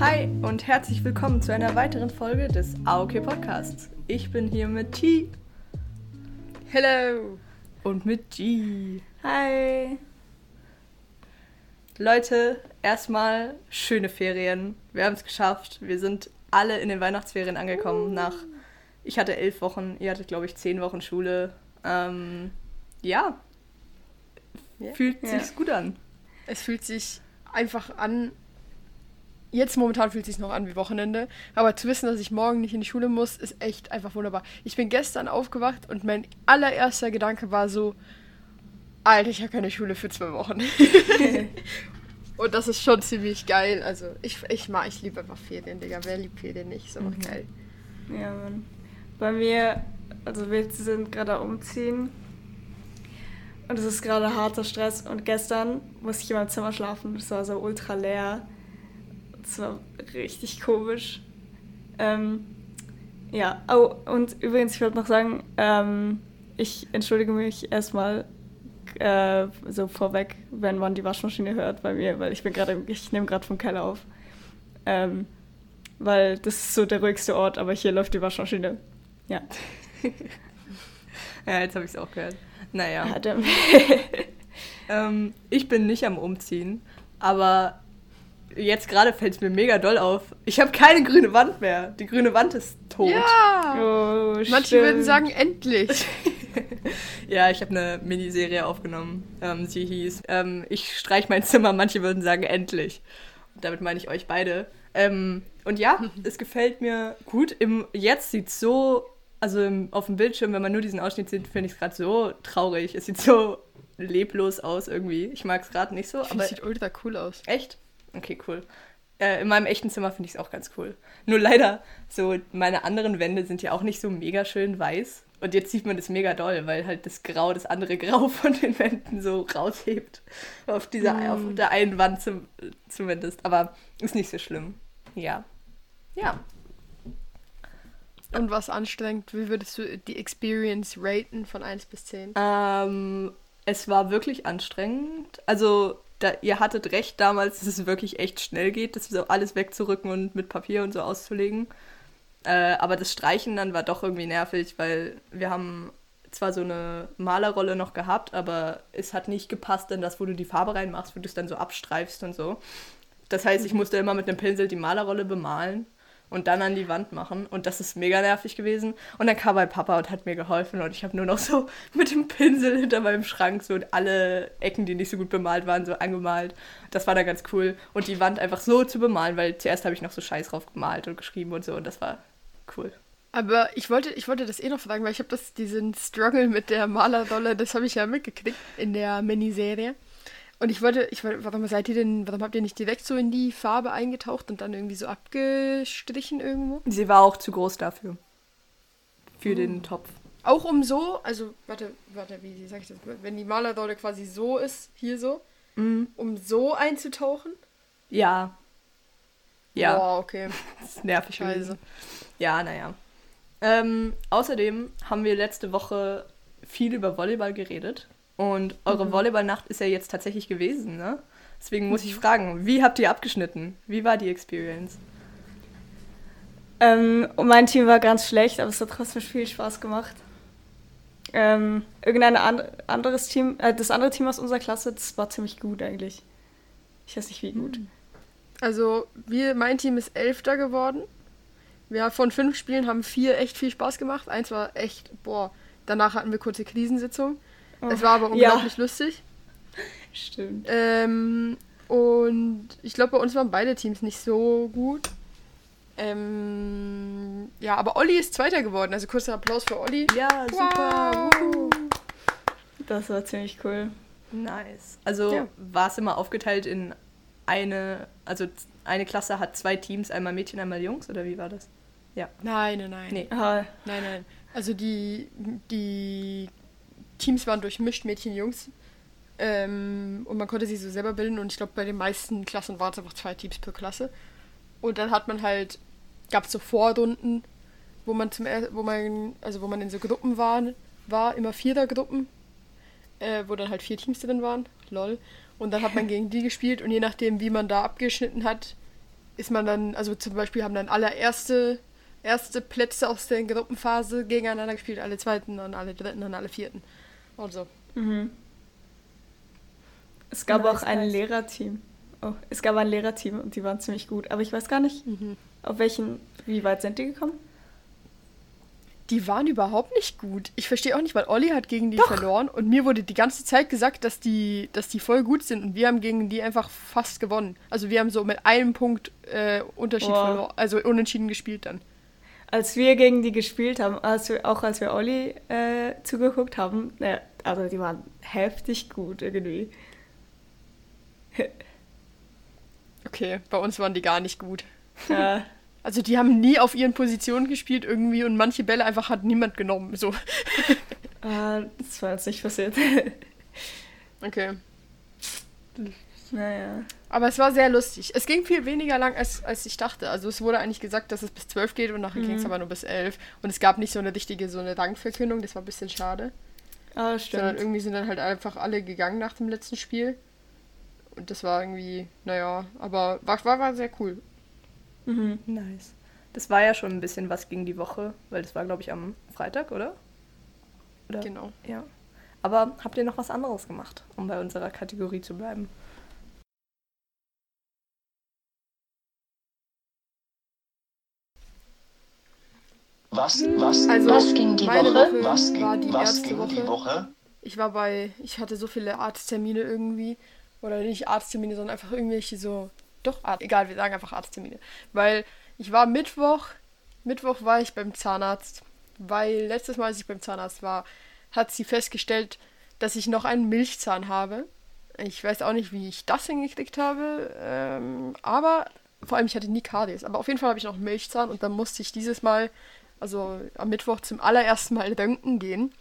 Hi und herzlich willkommen zu einer weiteren Folge des AOK Podcasts. Ich bin hier mit T. Hello. Und mit G. Hi. Leute, erstmal schöne Ferien. Wir haben es geschafft. Wir sind alle in den Weihnachtsferien angekommen. Nach, ich hatte elf Wochen, ihr hattet, glaube ich, zehn Wochen Schule. Ähm, ja. Ja. Fühlt Ja. sich gut an. Es fühlt sich einfach an. Jetzt momentan fühlt es sich noch an wie Wochenende. Aber zu wissen, dass ich morgen nicht in die Schule muss, ist echt einfach wunderbar. Ich bin gestern aufgewacht und mein allererster Gedanke war so: Alter, ich habe keine Schule für zwei Wochen. und das ist schon ziemlich geil. Also, ich, ich mag, ich liebe einfach Ferien, Digga. Wer liebt Ferien nicht? Ist einfach Mhm. geil. Ja, Mann. Bei mir, also wir sind gerade umziehen. Und es ist gerade harter Stress. Und gestern musste ich in meinem Zimmer schlafen. Es war so ultra leer. Es war richtig komisch. Ähm, ja, oh, und übrigens, ich wollte noch sagen, ähm, ich entschuldige mich erstmal äh, so vorweg, wenn man die Waschmaschine hört bei mir, weil ich bin gerade, ich nehme gerade vom Keller auf. Ähm, weil das ist so der ruhigste Ort, aber hier läuft die Waschmaschine. Ja. Ja, jetzt habe ich es auch gehört. Naja. Ähm, ich bin nicht am Umziehen, aber jetzt gerade fällt es mir mega doll auf. Ich habe keine grüne Wand mehr. Die grüne Wand ist tot. Ja! oh, Manche stimmt. würden sagen, endlich. Ja, ich habe eine Miniserie aufgenommen. Ähm, sie hieß ähm, Ich streich mein Zimmer. Manche würden sagen, endlich. Und damit meine ich euch beide. Ähm, und ja, es gefällt mir gut. Im, jetzt sieht es so, also im, auf dem Bildschirm, wenn man nur diesen Ausschnitt sieht, finde ich es gerade so traurig. Es sieht so leblos aus irgendwie. Ich mag es gerade nicht so, Aber aber sieht ultra cool aus. Echt? Okay, cool. Äh, in meinem echten Zimmer finde ich es auch ganz cool. Nur leider, so meine anderen Wände sind ja auch nicht so mega schön weiß. Und jetzt sieht man das mega doll, weil halt das Grau, das andere Grau von den Wänden so raushebt. Auf dieser, Mm. auf der einen Wand zum, zumindest. Aber ist nicht so schlimm. Ja. Ja. Und was anstrengend, wie würdest du die Experience raten von 1 bis 10? Ähm, es war wirklich anstrengend. Also, da, ihr hattet recht damals, dass es wirklich echt schnell geht, das so alles wegzurücken und mit Papier und so auszulegen. Äh, aber das Streichen dann war doch irgendwie nervig, weil wir haben zwar so eine Malerrolle noch gehabt, aber es hat nicht gepasst in das, wo du die Farbe reinmachst, wo du es dann so abstreifst und so. Das heißt, ich musste immer mit einem Pinsel die Malerrolle bemalen und dann an die Wand machen. Und das ist mega nervig gewesen. Und dann kam mein Papa und hat mir geholfen. Und ich habe nur noch so mit dem Pinsel hinter meinem Schrank so alle Ecken, die nicht so gut bemalt waren, so angemalt. Das war dann ganz cool. Und die Wand einfach so zu bemalen, weil zuerst habe ich noch so Scheiß drauf gemalt und geschrieben und so. Und das war cool. Aber ich wollte, ich wollte das eh noch fragen, weil ich habe das diesen Struggle mit der Malerrolle, das habe ich ja mitgekriegt in der Miniserie. Und ich wollte, ich wollte, warum seid ihr denn, warum habt ihr nicht direkt so in die Farbe eingetaucht und dann irgendwie so abgestrichen irgendwo? Sie war auch zu groß dafür. Für den Topf. Auch um so, also warte, warte, wie sag ich das? Wenn die Malerrolle quasi so ist, hier so, Mhm. um so einzutauchen? Ja. Ja. Boah, okay. Das ist nervig Scheiße. Ja, naja. Ähm, außerdem haben wir letzte Woche viel über Volleyball geredet. Und eure Mhm. Volleyballnacht ist ja jetzt tatsächlich gewesen, ne? Deswegen muss ich fragen, wie habt ihr abgeschnitten? Wie war die Experience? Ähm, mein Team war ganz schlecht, aber es hat trotzdem viel Spaß gemacht. Ähm, irgendein an anderes Team, äh, das andere Team aus unserer Klasse, das war ziemlich gut eigentlich. Ich weiß nicht wie gut. Also, wir, mein Team ist Elfter geworden. Wir von fünf Spielen haben vier echt viel Spaß gemacht. Eins war echt, boah, danach hatten wir kurze Krisensitzung. Es war aber Oh, ja. unglaublich lustig. Stimmt. Ähm, und ich glaube, bei uns waren beide Teams nicht so gut. Ähm, ja, aber Olli ist Zweiter geworden. Also kurzer Applaus für Olli. Ja, super. Wow. Das war ziemlich cool. Nice. Also Ja. war es immer aufgeteilt in eine, also eine Klasse hat zwei Teams, einmal Mädchen, einmal Jungs, oder wie war das? Ja. Nein, nein, nein. Nee. Ah, Nein, nein. Also die, die Teams waren durchmischt, Mädchen, Jungs. Ähm, und man konnte sie so selber bilden. Und ich glaube, bei den meisten Klassen waren es einfach zwei Teams pro Klasse. Und dann hat man halt, gab es so Vorrunden, wo man zum wo man, also wo man in so Gruppen war, war immer Vierergruppen, äh, wo dann halt vier Teams drin waren. Lol. Und dann hat man gegen die gespielt und je nachdem, wie man da abgeschnitten hat, ist man dann, also zum Beispiel haben dann alle erste, erste Plätze aus der Gruppenphase gegeneinander gespielt, alle zweiten und alle dritten und alle vierten. Und so. Mhm. Es gab Nice, auch ein nice. Lehrerteam. Oh, es gab ein Lehrerteam und die waren ziemlich gut. Aber ich weiß gar nicht, Mhm. auf welchen, wie weit sind die gekommen? Die waren überhaupt nicht gut. Ich verstehe auch nicht, weil Olli hat gegen die verloren und mir wurde die ganze Zeit gesagt, dass die, dass die voll gut sind und wir haben gegen die einfach fast gewonnen. Also wir haben so mit einem Punkt äh, Unterschied Wow. verloren, also unentschieden gespielt dann. Als wir gegen die gespielt haben, als wir, auch als wir Olli äh, zugeguckt haben, ne, also die waren heftig gut irgendwie. Okay, bei uns waren die gar nicht gut. Ja, Also die haben nie auf ihren Positionen gespielt irgendwie und manche Bälle einfach hat niemand genommen. So. äh, das war jetzt nicht passiert. Okay. naja. Aber es war sehr lustig. Es ging viel weniger lang, als, als ich dachte. Also es wurde eigentlich gesagt, dass es bis 12 geht und nachher ging es aber nur bis 11. Und es gab nicht so eine richtige, so eine Rangverkündung. Das war ein bisschen schade. Ah, Sondern stimmt. irgendwie sind dann halt einfach alle gegangen nach dem letzten Spiel. Und das war irgendwie, naja, aber war, war, war sehr cool. Mhm. Nice. Das war ja schon ein bisschen was gegen die Woche, weil das war, glaube ich, am Freitag, oder? oder? Genau. Ja. Aber habt ihr noch was anderes gemacht, um bei unserer Kategorie zu bleiben? Was, was, Also, Was ging die Woche? Woche was war ging, die was ging Woche. die Woche? Ich war bei, ich hatte so viele Arzttermine irgendwie. Oder nicht Arzttermine, sondern einfach irgendwelche so. Doch, Arzt, egal, wir sagen einfach Arzttermine. Weil ich war Mittwoch, Mittwoch war ich beim Zahnarzt. Weil letztes Mal, als ich beim Zahnarzt war, hat sie festgestellt, dass ich noch einen Milchzahn habe. Ich weiß auch nicht, wie ich das hingekriegt habe. Ähm, aber vor allem, ich hatte nie Karies. Aber auf jeden Fall habe ich noch einen Milchzahn und dann musste ich dieses Mal, also am Mittwoch zum allerersten Mal röntgen gehen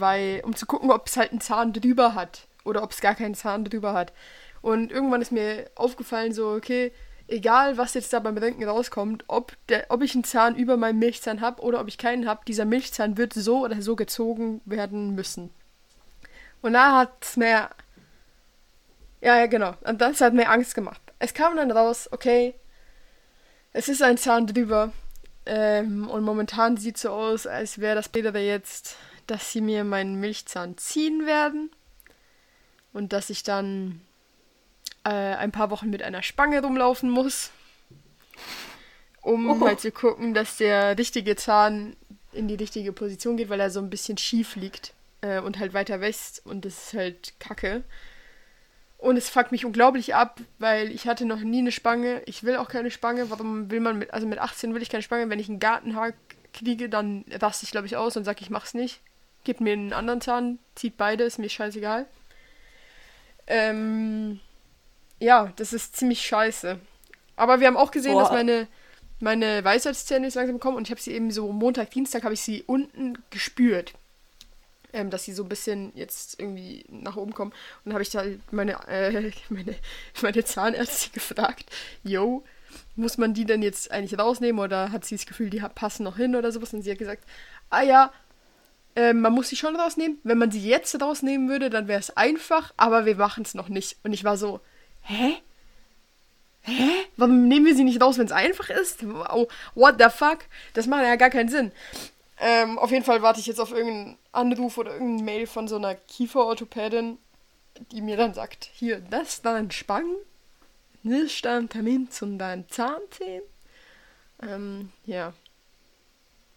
weil um zu gucken, ob es halt einen Zahn drüber hat oder ob es gar keinen Zahn drüber hat. Und irgendwann ist mir aufgefallen, so, okay, egal was jetzt da beim Röntgen rauskommt, ob, der, ob ich einen Zahn über meinem Milchzahn habe oder ob ich keinen habe, dieser Milchzahn wird so oder so gezogen werden müssen. Und da hat es mir. Ja, ja, genau. Und das hat mir Angst gemacht. Es kam dann raus, okay, es ist ein Zahn drüber. Ähm, und momentan sieht so aus, als wäre das Bilder jetzt, dass sie mir meinen Milchzahn ziehen werden. Und dass ich dann äh, ein paar Wochen mit einer Spange rumlaufen muss. Um Oh. halt zu gucken, dass der richtige Zahn in die richtige Position geht, weil er so ein bisschen schief liegt äh, und halt weiter wächst. Und das ist halt kacke. Und es fuckt mich unglaublich ab, weil ich hatte noch nie eine Spange. Ich will auch keine Spange. Warum will man mit, also mit 18 will ich keine Spange. Wenn ich einen Gartenhaar kriege, dann raste ich, glaube ich, aus und sage, ich mach's nicht. Gib mir einen anderen Zahn, zieht beide, ist mir scheißegal. Ähm, ja, das ist ziemlich scheiße. Aber wir haben auch gesehen, dass Boah. meine, meine Weisheitszähne jetzt langsam kommen und ich habe sie eben so Montag, Dienstag habe ich sie unten gespürt. Ähm, dass sie so ein bisschen jetzt irgendwie nach oben kommen. Und dann habe ich da meine, äh, meine, meine Zahnärztin gefragt, yo, muss man die denn jetzt eigentlich rausnehmen oder hat sie das Gefühl, die passen noch hin oder sowas? Und sie hat gesagt, ah ja, ähm, man muss sie schon rausnehmen. Wenn man sie jetzt rausnehmen würde, dann wäre es einfach, aber wir machen es noch nicht. Und ich war so, hä? Hä? Warum nehmen wir sie nicht raus, wenn es einfach ist? Wow, what the fuck? Das macht ja gar keinen Sinn. Ähm, auf jeden Fall warte ich jetzt auf irgendeinen Anruf oder irgendeine Mail von so einer Kieferorthopädin, die mir dann sagt, hier, das ist dein Spang, das ist dein Termin zu deinen Zahnzähnen. Ähm, ja.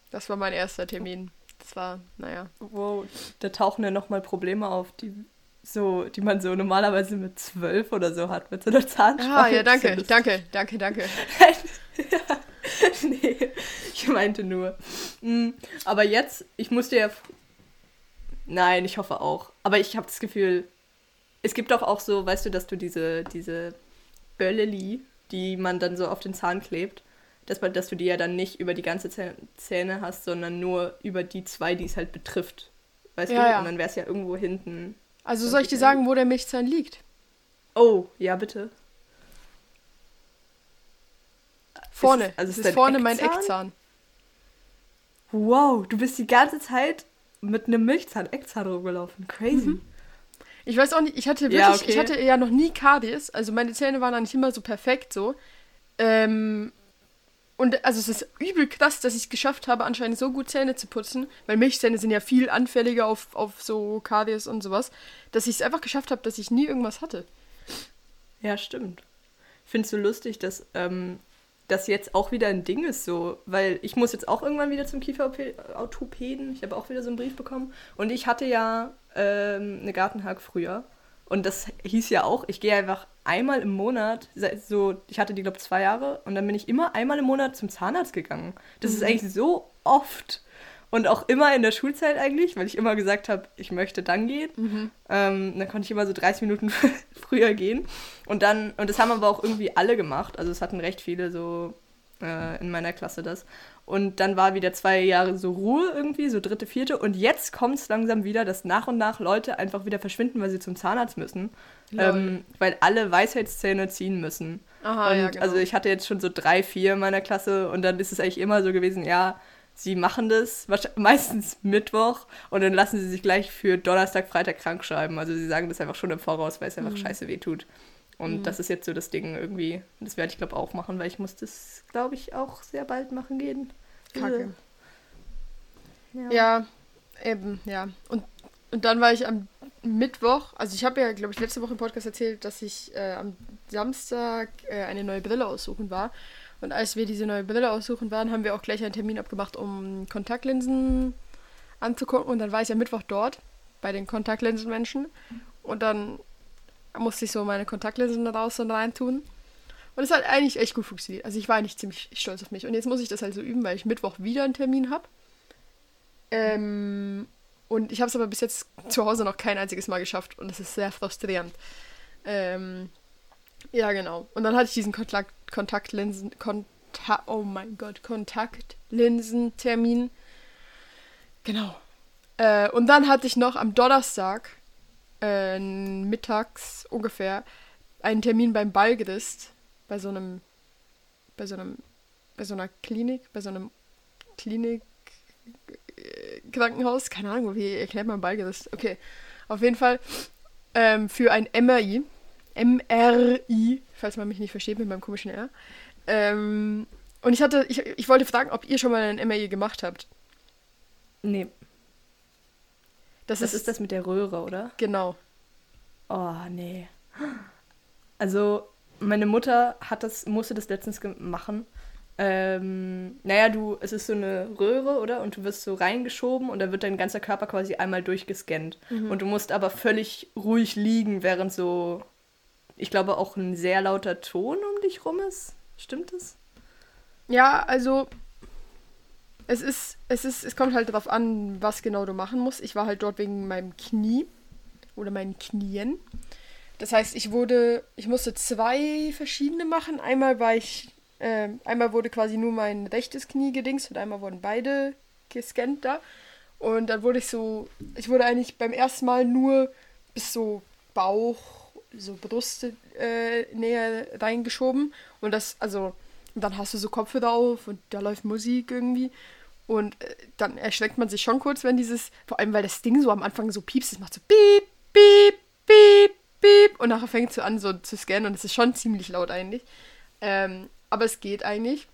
Das war mein erster Termin. Das war, naja. Wow, da tauchen ja nochmal Probleme auf, die, so, die man so normalerweise mit zwölf oder so hat, mit so einer Zahnspange. Ah, ja, danke, lustig. danke, danke, danke. nee, ich meinte nur. Mm, Aber jetzt, ich musste ja. Nein, ich hoffe auch. Aber ich habe das Gefühl, es gibt doch auch so, weißt du, dass du diese, diese Bölleli, die man dann so auf den Zahn klebt, dass, man, dass du die ja dann nicht über die ganze Zäh- Zähne hast, sondern nur über die zwei, die es halt betrifft. Weißt Ja, du? ja. Und dann wäre es ja irgendwo hinten. Also soll ich dir sagen, wo der Milchzahn liegt? Oh, ja, bitte. Vorne. also es ist ist vorne mein Eckzahn? Eckzahn. Wow, du bist die ganze Zeit mit einem Milchzahn, Eckzahn rumgelaufen. Crazy. Ich weiß auch nicht, ich hatte wirklich, Ja, okay. ich hatte ja noch nie Karies, also meine Zähne waren eigentlich immer so perfekt so. Ähm, und also es ist übel krass, dass ich es geschafft habe, anscheinend so gut Zähne zu putzen, weil Milchzähne sind ja viel anfälliger auf, auf so Karies und sowas, dass ich es einfach geschafft habe, dass ich nie irgendwas hatte. Ja, stimmt. Findest du lustig, dass ähm, das jetzt auch wieder ein Ding ist, so, weil ich muss jetzt auch irgendwann wieder zum Kieferorthopäden. Ich habe auch wieder so einen Brief bekommen. Und ich hatte ja ähm, eine Gartenhag früher. Und das hieß ja auch, ich gehe einfach einmal im Monat, so, ich hatte die, glaube ich, zwei Jahre, und dann bin ich immer einmal im Monat zum Zahnarzt gegangen. Das mhm. ist eigentlich so oft. Und auch immer in der Schulzeit eigentlich, weil ich immer gesagt habe, ich möchte dann gehen. Mhm. Ähm, dann konnte ich immer so 30 Minuten früher gehen. Und dann, und das haben aber auch irgendwie alle gemacht. Also es hatten recht viele so äh, in meiner Klasse das. Und dann war wieder zwei Jahre so Ruhe irgendwie, so dritte, vierte. Und jetzt kommt es langsam wieder, dass nach und nach Leute einfach wieder verschwinden, weil sie zum Zahnarzt müssen. Ähm, weil alle Weisheitszähne ziehen müssen. Aha, und ja, genau. also ich hatte jetzt schon so drei, vier in meiner Klasse und dann ist es eigentlich immer so gewesen, ja, sie machen das meistens Mittwoch und dann lassen sie sich gleich für Donnerstag, Freitag krank schreiben. Also sie sagen das einfach schon im Voraus, weil es einfach mhm. scheiße weh tut. Und mhm. das ist jetzt so das Ding irgendwie. Das werde ich, glaube auch machen, weil ich muss das, glaube ich, auch sehr bald machen gehen. Kacke. Ja. ja, eben, ja. Und, und dann war ich am Mittwoch, also ich habe ja, glaube ich, letzte Woche im Podcast erzählt, dass ich äh, am Samstag äh, eine neue Brille aussuchen war. Und als wir diese neue Brille aussuchen waren, haben wir auch gleich einen Termin abgemacht, um Kontaktlinsen anzugucken. Und dann war ich am Mittwoch dort bei den Kontaktlinsenmenschen. Und dann musste ich so meine Kontaktlinsen raus und rein tun. Und es hat eigentlich echt gut funktioniert. Also ich war eigentlich ziemlich stolz auf mich. Und jetzt muss ich das halt so üben, weil ich Mittwoch wieder einen Termin habe. Ähm, und ich habe es aber bis jetzt zu Hause noch kein einziges Mal geschafft. Und es ist sehr frustrierend. Ähm, ja, genau. Und dann hatte ich diesen Kontakt, Kontaktlinsen, Konta oh mein Gott, Kontaktlinsen-Termin. Genau. Äh, und dann hatte ich noch am Donnerstag, äh, mittags ungefähr, einen Termin beim Ballgerist, bei so einem, bei so einem, bei so einer Klinik, bei so einem Klinik, äh, Krankenhaus, keine Ahnung, wie erklärt man Ballgerist? Okay, auf jeden Fall ähm, für ein MRI MRI, falls man mich nicht versteht mit meinem komischen R. Ähm, und ich hatte, ich, ich wollte fragen, ob ihr schon mal ein MRI gemacht habt. Nee. Das, das ist, ist das mit der Röhre, oder? Genau. Oh, nee. Also, meine Mutter hat das, musste das letztens machen. Ähm, naja, du, es ist so eine Röhre, oder? Und du wirst so reingeschoben und dann wird dein ganzer Körper quasi einmal durchgescannt. Mhm. Und du musst aber völlig ruhig liegen, während so ich glaube, auch ein sehr lauter Ton um dich rum ist. Stimmt das? Ja, also es ist, es ist, es kommt halt darauf an, was genau du machen musst. Ich war halt dort wegen meinem Knie oder meinen Knien. Das heißt, ich wurde, ich musste zwei verschiedene machen. Einmal war ich, äh, einmal wurde quasi nur mein rechtes Knie gedingst und einmal wurden beide gescannt da. Und dann wurde ich so, ich wurde eigentlich beim ersten Mal nur bis so Bauch so Brust äh, näher reingeschoben und das, also, dann hast du so Kopfhörer auf und da läuft Musik irgendwie und äh, dann erschreckt man sich schon kurz, wenn dieses, vor allem weil das Ding so am Anfang so piepst, es macht so piep, piep, piep, piep und nachher fängt es an so zu scannen und es ist schon ziemlich laut eigentlich. Ähm, aber es geht eigentlich.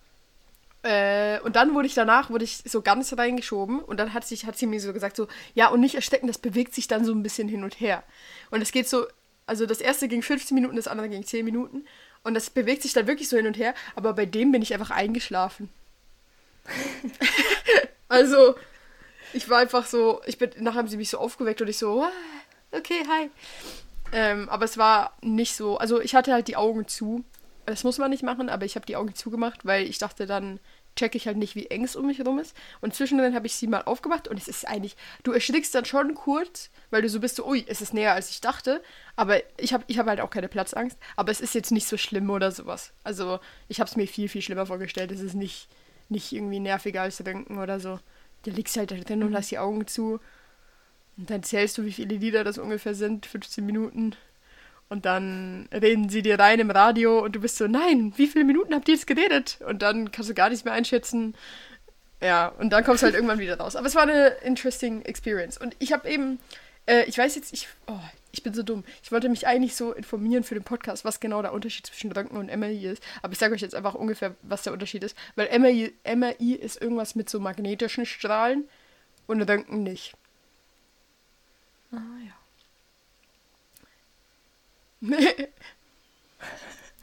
Äh, und dann wurde ich danach, wurde ich so ganz reingeschoben und dann hat, sich, hat sie mir so gesagt, so, ja, und nicht erstecken, das bewegt sich dann so ein bisschen hin und her. Und es geht so also das erste ging 15 Minuten, das andere ging 10 Minuten. Und das bewegt sich dann wirklich so hin und her. Aber bei dem bin ich einfach eingeschlafen. also, ich war einfach so, ich bin, nachher haben sie mich so aufgeweckt und ich so, ah, okay, hi. Ähm, aber es war nicht so, also ich hatte halt die Augen zu. Das muss man nicht machen, aber ich habe die Augen zugemacht, weil ich dachte dann, checke ich halt nicht, wie eng es um mich herum ist. Und zwischendrin habe ich sie mal aufgemacht und es ist eigentlich, du erschrickst dann schon kurz, weil du so bist, so, ui, es ist näher als ich dachte. Aber ich habe ich hab halt auch keine Platzangst. Aber es ist jetzt nicht so schlimm oder sowas. Also ich habe es mir viel, viel schlimmer vorgestellt. Es ist nicht, nicht irgendwie nerviger als Denken oder so. Da liegst halt drin und mhm. hast die Augen zu. Und dann zählst du, wie viele Lieder das ungefähr sind, 15 Minuten. Und dann reden sie dir rein im Radio und du bist so, nein, wie viele Minuten habt ihr jetzt geredet? Und dann kannst du gar nichts mehr einschätzen. Ja, und dann kommst du halt irgendwann wieder raus. Aber es war eine interesting experience. Und ich habe eben Äh, ich weiß jetzt, ich, oh, ich bin so dumm. Ich wollte mich eigentlich so informieren für den Podcast, was genau der Unterschied zwischen Röntgen und MRI ist. Aber ich sage euch jetzt einfach ungefähr, was der Unterschied ist. Weil MRI, MRI ist irgendwas mit so magnetischen Strahlen und Röntgen nicht. Ah ja.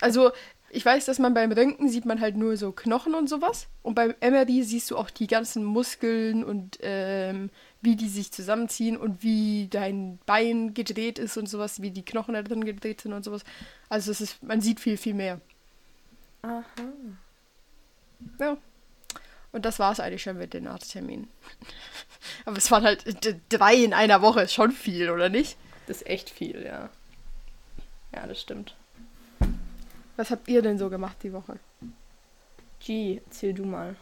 Also, ich weiß, dass man beim Röntgen sieht man halt nur so Knochen und sowas. Und beim MRI siehst du auch die ganzen Muskeln und ähm, wie die sich zusammenziehen und wie dein Bein gedreht ist und sowas, wie die Knochen da drin gedreht sind und sowas. Also es ist, man sieht viel, viel mehr. Aha. Ja. Und das war es eigentlich schon mit den Arztterminen. Aber es waren halt drei in einer Woche, ist schon viel, oder nicht? Das ist echt viel, ja. Ja, das stimmt. Was habt ihr denn so gemacht die Woche? G, erzähl du mal.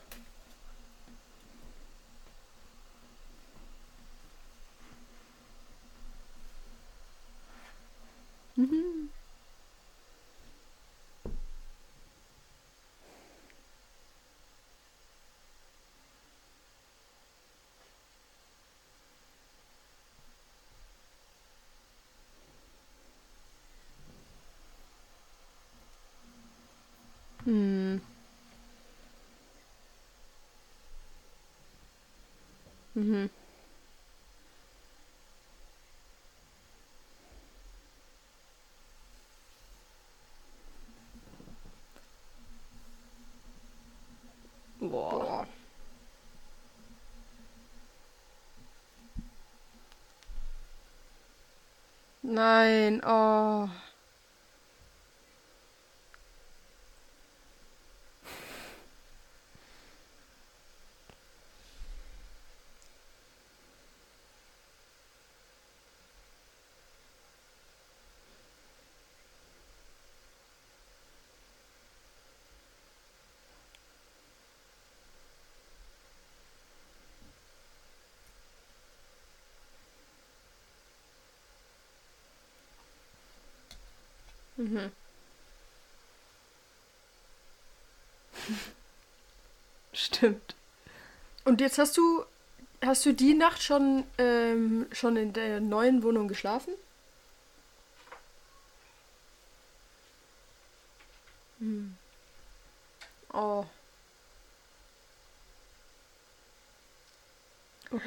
Hm. Mhm. Boah. Boah. Nein, oh. Mhm. Stimmt. Und jetzt hast du, hast du die Nacht schon, ähm, schon in der neuen Wohnung geschlafen? Hm. Oh. Oh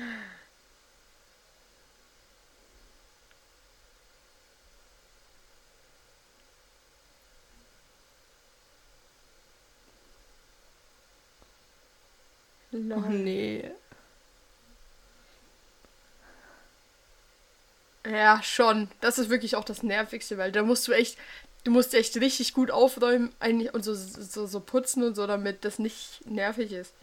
Lol. nee. Ja, schon. Das ist wirklich auch das Nervigste, weil da musst du echt, du musst echt richtig gut aufräumen eigentlich und so, so, so putzen und so, damit das nicht nervig ist.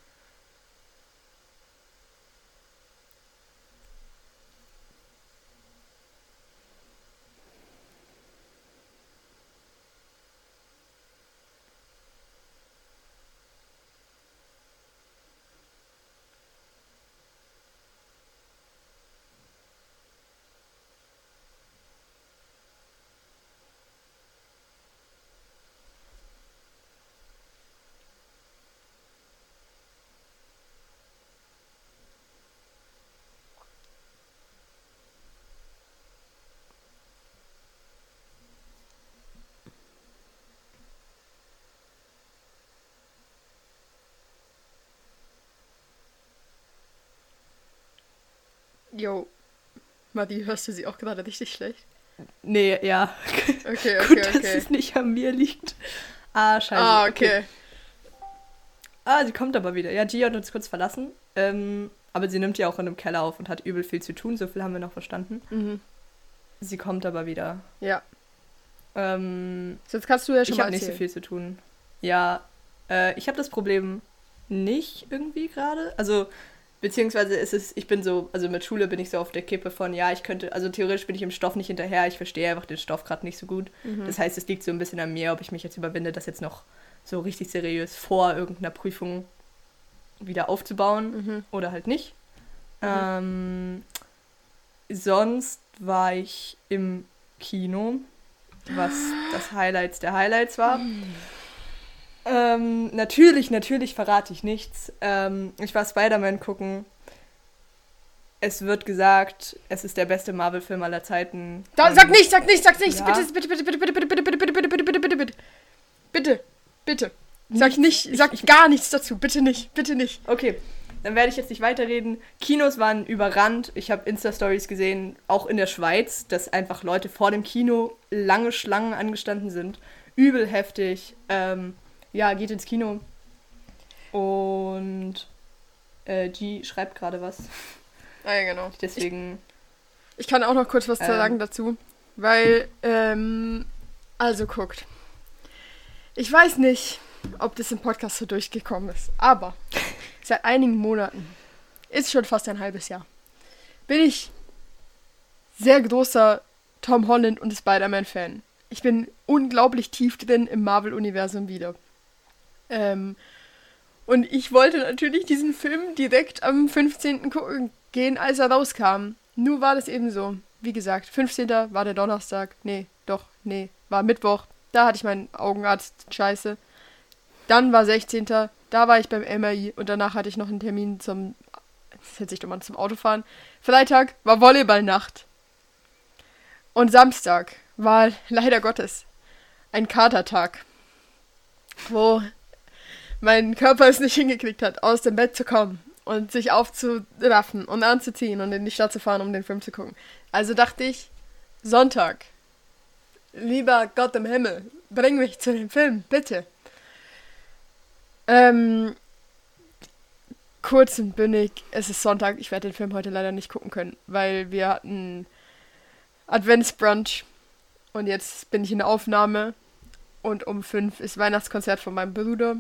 Jo. Madi, hörst du sie auch gerade richtig schlecht? Nee, ja. Okay, Gut, okay, dass okay. es nicht an mir liegt. Ah, scheiße. Ah, okay. Ah, sie kommt aber wieder. Ja, Gia hat uns kurz verlassen. Ähm, aber sie nimmt ja auch in einem Keller auf und hat übel viel zu tun. So viel haben wir noch verstanden. Mhm. Sie kommt aber wieder. Ja. Ähm, So, Jetzt kannst du ja schon ich mal habe nicht so viel zu tun. Ja, äh, ich habe das Problem nicht irgendwie gerade. Also, beziehungsweise ist es, ich bin so, also mit Schule bin ich so auf der Kippe von, ja, ich könnte, also theoretisch bin ich im Stoff nicht hinterher. Ich verstehe einfach den Stoff gerade nicht so gut. Mhm. Das heißt, es liegt so ein bisschen an mir, ob ich mich jetzt überwinde, das jetzt noch so richtig seriös vor irgendeiner Prüfung wieder aufzubauen Mhm. oder halt nicht. Ähm, sonst war ich im Kino, was das Highlights der Highlights war. Ähm, natürlich, natürlich verrate ich nichts. Ähm, ich war Spider-Man gucken. es wird gesagt, es ist der beste Marvel-Film aller Zeiten. Da, sag nicht, sag nicht, sag nicht. Ja. Bitte, bitte, bitte, bitte, bitte, bitte, bitte, bitte, bitte, bitte, bitte, bitte, bitte, bitte. Bitte, bitte. Sag nicht, sag gar nichts dazu. Bitte nicht, bitte nicht. Okay, dann werde ich jetzt nicht weiterreden. Kinos waren überrannt. Ich habe Insta-Stories gesehen, auch in der Schweiz, dass einfach Leute vor dem Kino lange Schlangen angestanden sind. Übel heftig. Ähm, ja, geht ins Kino. Und äh, G schreibt gerade was. Ah, ja, genau. Deswegen. Ich kann auch noch kurz was Ähm. sagen dazu. Weil, ähm, also guckt. Ich weiß nicht, ob das im Podcast so durchgekommen ist, aber seit einigen Monaten, ist schon fast ein halbes Jahr, bin ich sehr großer Tom Holland und Spider-Man-Fan. Ich bin unglaublich tief drin im Marvel-Universum wieder. Ähm, und ich wollte natürlich diesen Film direkt am 15. gucken gehen, als er rauskam. Nur war das eben so. Wie gesagt, 15. war der Donnerstag. Nee, doch, nee, war Mittwoch. Da hatte ich meinen Augenarzt. Scheiße. Dann war 16. Da war ich beim MRI und danach hatte ich noch einen Termin zum. Das hätte sich doch mal zum Autofahren. Freitag war Volleyballnacht. Und Samstag war leider Gottes ein Katertag. Wo mein Körper es nicht hingekriegt hat, aus dem Bett zu kommen und sich aufzuraffen und anzuziehen und in die Stadt zu fahren, um den Film zu gucken. Also dachte ich, Sonntag, lieber Gott im Himmel, bring mich zu dem Film, bitte. Ähm, kurz und bündig, es ist Sonntag, ich werde den Film heute leider nicht gucken können, weil wir hatten Adventsbrunch und jetzt bin ich in der Aufnahme und um fünf ist Weihnachtskonzert von meinem Bruder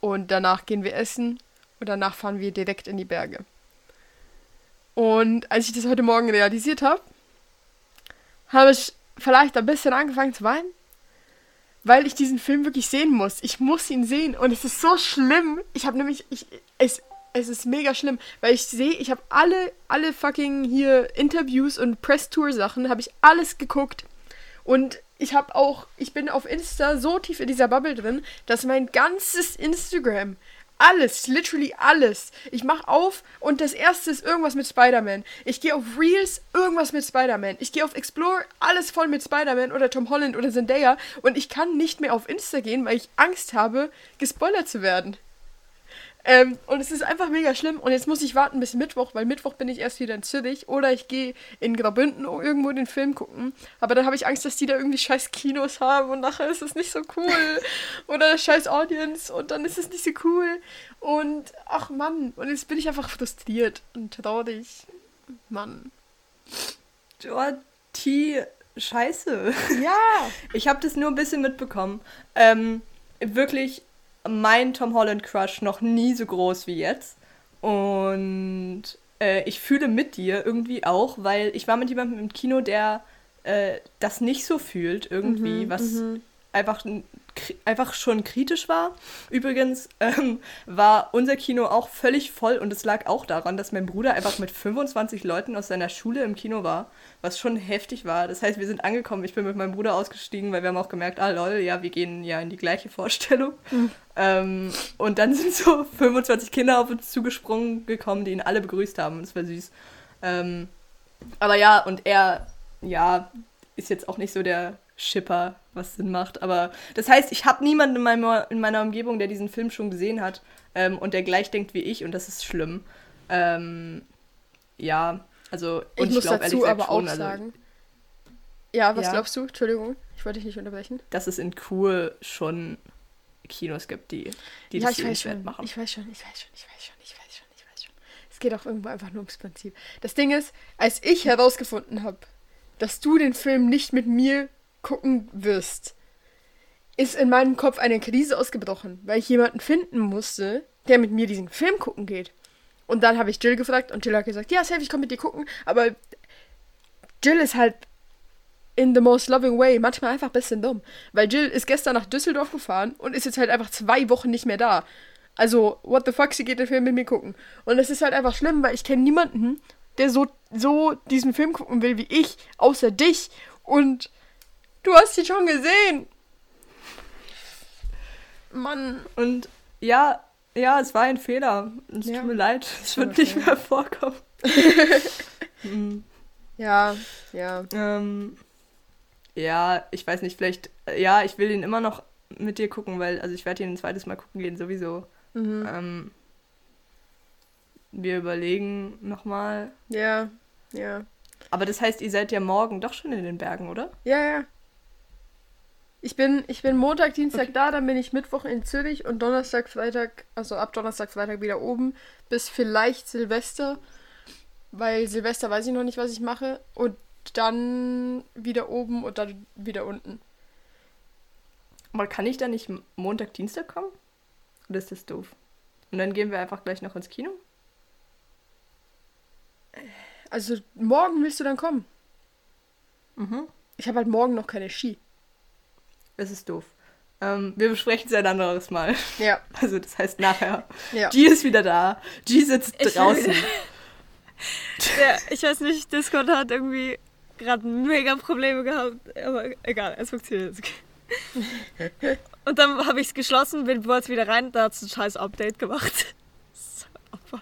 und danach gehen wir essen und danach fahren wir direkt in die Berge. Und als ich das heute Morgen realisiert habe, habe ich vielleicht ein bisschen angefangen zu weinen, weil ich diesen Film wirklich sehen muss. Ich muss ihn sehen und es ist so schlimm. Ich habe nämlich, ich, es, es ist mega schlimm, weil ich sehe, ich habe alle, alle fucking hier Interviews und Press-Tour-Sachen, habe ich alles geguckt und ich habe auch, ich bin auf Insta so tief in dieser Bubble drin, dass mein ganzes Instagram, alles, literally alles, ich mache auf und das erste ist irgendwas mit Spider-Man. Ich gehe auf Reels, irgendwas mit Spider-Man. Ich gehe auf Explore, alles voll mit Spider-Man oder Tom Holland oder Zendaya und ich kann nicht mehr auf Insta gehen, weil ich Angst habe, gespoilert zu werden. Ähm, und es ist einfach mega schlimm. Und jetzt muss ich warten bis Mittwoch, weil Mittwoch bin ich erst wieder in Zürich. Oder ich gehe in Graubünden irgendwo den Film gucken. Aber dann habe ich Angst, dass die da irgendwie scheiß Kinos haben und nachher ist es nicht so cool. Oder scheiß Audience und dann ist es nicht so cool. Und ach Mann, und jetzt bin ich einfach frustriert und traurig. Mann. T, scheiße. Ja. Ich habe das nur ein bisschen mitbekommen. Ähm, wirklich mein Tom Holland Crush noch nie so groß wie jetzt. Und äh, ich fühle mit dir irgendwie auch, weil ich war mit jemandem im Kino, der äh, das nicht so fühlt irgendwie, was einfach, n- kri- einfach schon kritisch war. Übrigens ähm, war unser Kino auch völlig voll und es lag auch daran, dass mein Bruder einfach mit 25 Leuten aus seiner Schule im Kino war, was schon heftig war. Das heißt, wir sind angekommen, ich bin mit meinem Bruder ausgestiegen, weil wir haben auch gemerkt, ah lol, ja, wir gehen ja in die gleiche Vorstellung. Ähm, und dann sind so 25 Kinder auf uns zugesprungen gekommen, die ihn alle begrüßt haben. Das war süß. Ähm, aber ja, und er, ja, ist jetzt auch nicht so der Shipper, was Sinn macht. Aber das heißt, ich habe niemanden in meiner, in meiner Umgebung, der diesen Film schon gesehen hat ähm, und der gleich denkt wie ich und das ist schlimm. Ähm, ja, also Ich muss glaub, dazu aber auch schon, also, sagen. Ja, was Ja. glaubst du? Entschuldigung, ich wollte dich nicht unterbrechen. dass es in Kur schon Kinos gibt, die, die ja, das ich weiß schon. machen. Ich weiß schon, ich weiß schon, ich weiß schon, ich weiß schon, ich weiß schon. Es geht auch irgendwo einfach nur ums Prinzip. Das Ding ist, als ich herausgefunden habe, dass du den Film nicht mit mir gucken wirst, ist in meinem Kopf eine Krise ausgebrochen, weil ich jemanden finden musste, der mit mir diesen Film gucken geht. Und dann habe ich Jill gefragt und Jill hat gesagt, ja, safe, ich komme mit dir gucken, aber Jill ist halt in the most loving way manchmal einfach ein bisschen dumm. Weil Jill ist gestern nach Düsseldorf gefahren und ist jetzt halt einfach zwei Wochen nicht mehr da. Also, what the fuck, sie geht den Film mit mir gucken. Und es ist halt einfach schlimm, weil ich kenne niemanden, der so, so diesen Film gucken will wie ich, außer dich. Und du hast ihn schon gesehen. Mann. Und ja, Ja, es war ein Fehler. Es Ja. tut mir leid. Es wird nicht mehr vorkommen. Hm. Ja, ja. Ähm, ja, ich weiß nicht, vielleicht, ja, ich will ihn immer noch mit dir gucken, weil, also ich werde ihn ein zweites Mal gucken gehen, sowieso. Mhm. Ähm, wir überlegen nochmal. Ja, ja. Aber das heißt, ihr seid ja morgen doch schon in den Bergen, oder? Ja, ja. Ich bin, ich bin Montag, Dienstag da, dann bin ich Mittwoch in Zürich und Donnerstag, Freitag, also ab Donnerstag, Freitag wieder oben, bis vielleicht Silvester. Weil Silvester weiß ich noch nicht, was ich mache. Und dann wieder oben und dann wieder unten. Aber kann ich da nicht Montag, Dienstag kommen? Oder ist das doof? Und dann gehen wir einfach gleich noch ins Kino? Also morgen willst du dann kommen. Mhm. Ich habe halt morgen noch keine Ski. Das ist doof. Ähm, wir besprechen es ein anderes Mal. Ja, Also das heißt nachher. ja. G ist wieder da. G sitzt Ich- draußen. Der, ich weiß nicht, Discord hat irgendwie gerade mega Probleme gehabt, aber egal, es funktioniert. Und dann habe ich es geschlossen, bin wollte wieder rein, da hat es ein scheiß Update gemacht. So Opfer.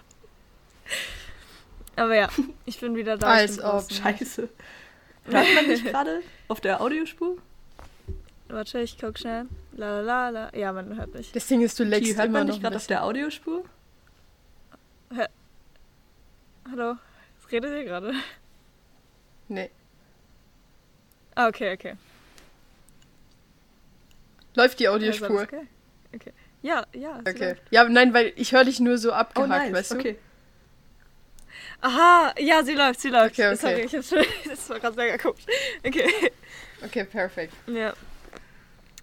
Aber ja, ich bin wieder da. Als ob. Scheiße. Hört man dich gerade auf der Audiospur? Warte, ich guck schnell. La la la la. Ja, man hört mich. Das Ding ist, du leckst hört immer man ein gerade auf der Audiospur? Hallo? Was redet ihr gerade? Nee. Ah, okay, okay. Läuft die Audiospur. Okay. okay. Ja, ja. Okay. läuft. Ja, nein, weil ich höre dich nur so Oh abgehakt, nice, weißt du? okay. Aha, ja, sie läuft, sie läuft. Okay, okay. Sorry, ich hab schon, das war gerade mega komisch. Okay, Okay, perfekt. ja.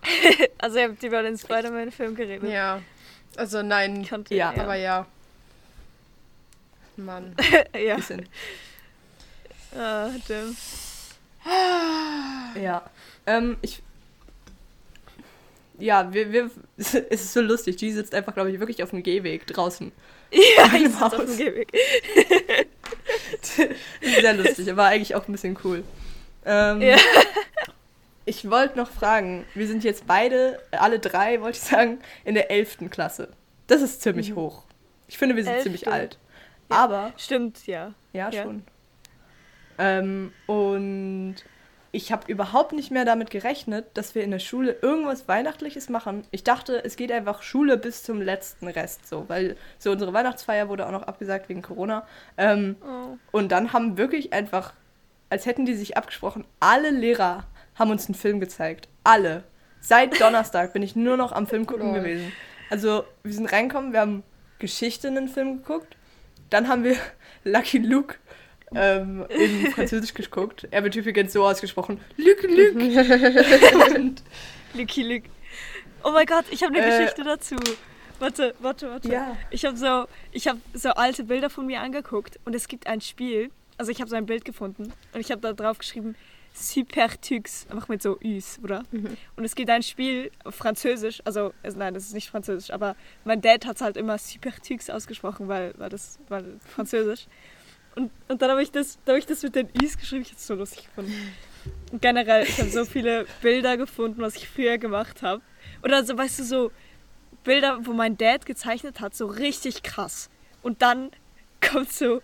Also ihr habt über den Spider-Man-Film geredet. Ja. Also nein, Ich konnte, Ja. aber ja. Mann. ja. Bisschen. Ah, damn. Ja. Ähm, ich. Ja, wir, wir. Es ist so lustig. G sitzt einfach, glaube ich, wirklich auf dem Gehweg draußen. Ja, ich Im sitz auf dem Gehweg. Sehr lustig, aber eigentlich auch ein bisschen cool. Ähm, Ja. Ich wollte noch fragen, wir sind jetzt beide, alle drei, wollte ich sagen, in der 11. Klasse. Das ist ziemlich hoch. Ich finde, wir sind Elfte. ziemlich alt. Aber, Stimmt, ja. ja, Ja. schon. Ähm, und ich habe überhaupt nicht mehr damit gerechnet, dass wir in der Schule irgendwas Weihnachtliches machen. Ich dachte, es geht einfach Schule bis zum letzten Rest so, weil so unsere Weihnachtsfeier wurde auch noch abgesagt wegen Corona. Ähm, Oh. und dann haben wirklich einfach, als hätten die sich abgesprochen, alle Lehrer haben uns einen Film gezeigt. Alle. Seit Donnerstag bin ich nur noch am Film gucken Lol. gewesen. Also, wir sind reingekommen, wir haben Geschichte in den Film geguckt. Dann haben wir Lucky Luke ähm, in Französisch geguckt. Er wird übrigens so ausgesprochen. Luke, Luke. und, Lucky Luke. Oh mein Gott, ich habe eine Äh, Geschichte dazu. Warte, warte, warte. Ja. Ich habe so, ich habe so alte Bilder von mir angeguckt und es gibt ein Spiel. Also ich habe so ein Bild gefunden und ich habe da drauf geschrieben Supertux, einfach mit so Üs, oder? Und es gibt ein Spiel auf Französisch, also es, nein, das ist nicht Französisch, aber mein Dad hat es halt immer Supertux ausgesprochen, weil, weil das war Französisch. Und, und dann habe ich, das- da hab ich das mit den Üs geschrieben, ich habe es so lustig gefunden. Und generell, ich habe so viele Bilder gefunden, was ich früher gemacht habe. Oder so, weißt du, so Bilder, wo mein Dad gezeichnet hat, so richtig krass. Und dann kommt so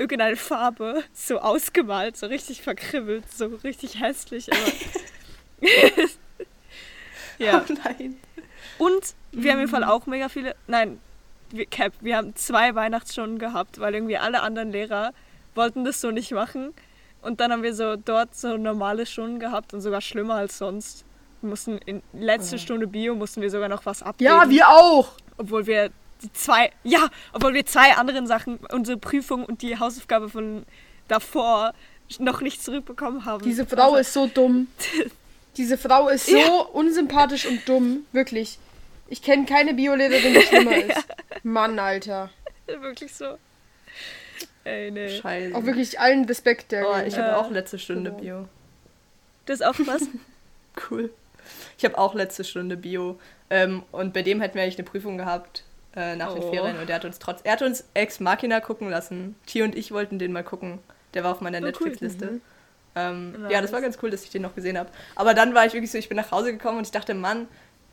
irgendeine Farbe so ausgemalt, so richtig verkribbelt, so richtig hässlich, aber. ja. Oh nein. Und wir haben im Fall auch mega viele. Nein, wir, Cap, wir haben zwei Weihnachtsstunden gehabt, weil irgendwie alle anderen Lehrer wollten das so nicht machen. Und dann haben wir so dort so normale Stunden gehabt und sogar schlimmer als sonst. Wir mussten in letzte Stunde Bio mussten wir sogar noch was abgeben. Ja, wir auch. obwohl wir die zwei, ja, obwohl wir zwei anderen Sachen, unsere Prüfung und die Hausaufgabe von davor noch nicht zurückbekommen haben. Diese Frau Also, ist so dumm. Diese Frau ist so Ja. unsympathisch und dumm. Wirklich. Ich kenne keine Biolehrerin, die schlimmer ist. Mann, Alter. wirklich so. Ey, nee. Scheiße. Auch wirklich allen Respekt der. Oh, ich habe Ja. auch letzte Stunde Bio. Das ist auch was. Cool. Ich habe auch letzte Stunde Bio. Ähm, und bei dem hätten wir eigentlich eine Prüfung gehabt äh, nach den Oh. Ferien. Und der hat uns trotz. Er hat uns Ex Machina gucken lassen. T und ich wollten den mal gucken. Der war auf meiner Oh, cool. Netflix-Liste. Ähm. Ja, das war ganz cool, dass ich den noch gesehen habe. Aber dann war ich wirklich so, ich bin nach Hause gekommen und ich dachte, Mann,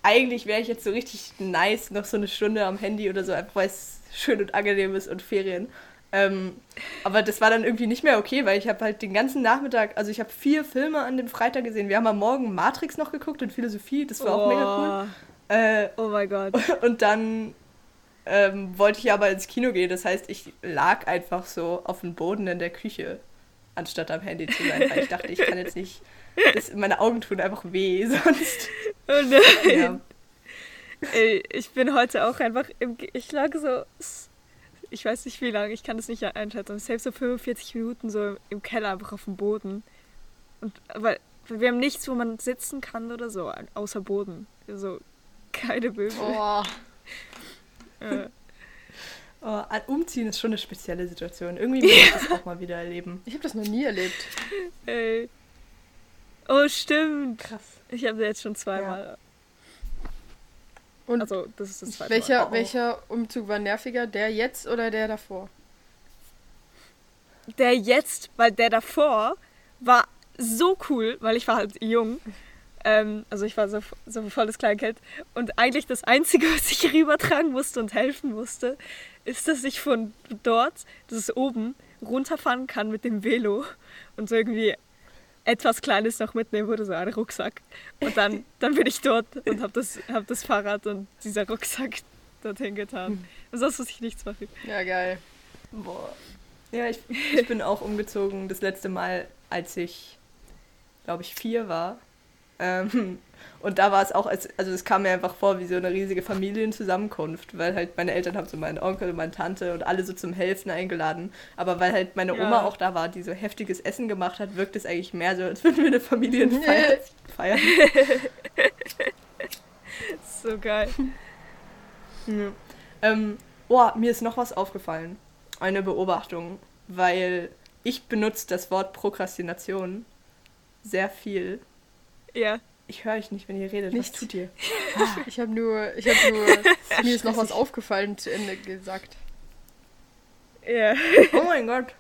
eigentlich wäre ich jetzt so richtig nice, noch so eine Stunde am Handy oder so, einfach weil es schön und angenehm ist und Ferien. Ähm, aber das war dann irgendwie nicht mehr okay, weil ich habe halt den ganzen Nachmittag, also ich habe vier Filme an dem Freitag gesehen. Wir haben am Morgen Matrix noch geguckt und Philosophie, das war auch mega cool. Äh, Oh mein Gott. und dann ähm, wollte ich aber ins Kino gehen. Das heißt, ich lag einfach so auf dem Boden in der Küche, anstatt am Handy zu sein, weil ich dachte, ich kann jetzt nicht. Das, meine Augen tun einfach weh, sonst. Oh nein. Ja. Ey, ich bin heute auch einfach im. Ich lag so. Ich weiß nicht wie lange, ich kann das nicht einschätzen. Selbst so 45 Minuten so im Keller einfach auf dem Boden. Und weil wir haben nichts, wo man sitzen kann oder so, außer Boden. Also keine Möbel. Oh, Oh, umziehen ist schon eine spezielle Situation. Irgendwie muss ich das auch mal wieder erleben. ich habe das noch nie erlebt. ey. Oh, stimmt. Krass. Ich habe jetzt schon zweimal. Und Also, das ist das zweite welcher, Oh, oh. welcher Umzug war nerviger? Der jetzt oder der davor? Mal. Der jetzt, weil der davor war so cool, weil ich war halt jung. Ähm, also ich war so, so ein volles Kleinkind. Und eigentlich das Einzige, was ich rübertragen musste und helfen musste, ist, dass ich von dort, das ist oben, runterfahren kann mit dem Velo und so irgendwie etwas Kleines noch mitnehmen würde, so einen Rucksack. Und dann, dann bin ich dort und habe das, hab das Fahrrad und dieser Rucksack dorthin getan. Und sonst muss ich nichts machen. Ja, geil. Boah. Ja, ich, ich bin auch umgezogen das letzte Mal, als ich, glaube ich, vier war. Ähm, und da war es auch, als, also es kam mir einfach vor wie so eine riesige Familienzusammenkunft, weil halt meine Eltern haben so meinen Onkel und meine Tante und alle so zum Helfen eingeladen. Aber weil halt meine Ja. Oma auch da war, die so heftiges Essen gemacht hat, wirkt es eigentlich mehr so, als würden wir eine Familienfeier feiern. So geil. Ja. Ähm, oh, mir ist noch was aufgefallen. Eine Beobachtung, weil ich benutze das Wort Prokrastination sehr viel. Ja. Ich höre euch nicht, wenn ihr redet. Nicht. Was tut ihr? Ich habe nur, ich habe nur, mir ist noch was aufgefallen zu Ende gesagt. Ja. Oh mein Gott.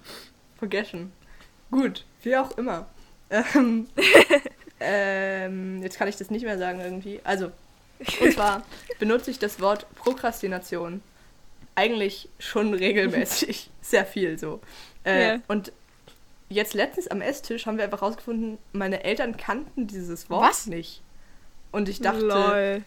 Vergessen. Gut, wie auch immer. Ähm, ähm, jetzt kann ich das nicht mehr sagen irgendwie. Also, und zwar benutze ich das Wort Prokrastination eigentlich schon regelmäßig. Sehr viel so. Äh, Ja. Und jetzt letztens am Esstisch haben wir einfach rausgefunden, meine Eltern kannten dieses Wort Was? nicht. Und ich dachte, Lol.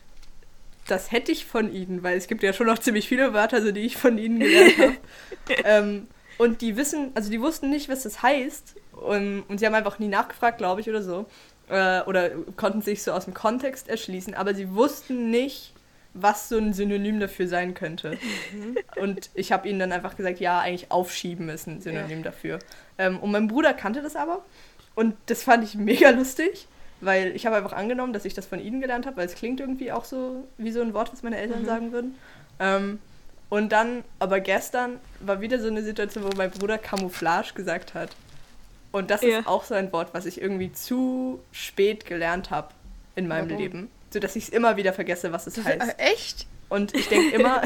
das hätte ich von ihnen, weil es gibt ja schon noch ziemlich viele Wörter, so, die ich von ihnen gelernt habe. ähm, und die wissen, also die wussten nicht, was das heißt. Und, und sie haben einfach nie nachgefragt, glaube ich, oder so. Äh, oder konnten sich so aus dem Kontext erschließen, aber sie wussten nicht, was so ein Synonym dafür sein könnte. Und ich habe ihnen dann einfach gesagt, ja, eigentlich aufschieben ist ein Synonym dafür. Ähm, und mein Bruder kannte das aber. Und das fand ich mega lustig, weil ich habe einfach angenommen, dass ich das von ihnen gelernt habe, weil es klingt irgendwie auch so wie so ein Wort, was meine Eltern sagen würden. Ähm, und dann, aber gestern war wieder so eine Situation, wo mein Bruder Camouflage gesagt hat. Und das Ja. ist auch so ein Wort, was ich irgendwie zu spät gelernt habe in meinem Warum? Leben. Sodass ich es immer wieder vergesse, was es Das, heißt. äh, echt? Und ich denke immer,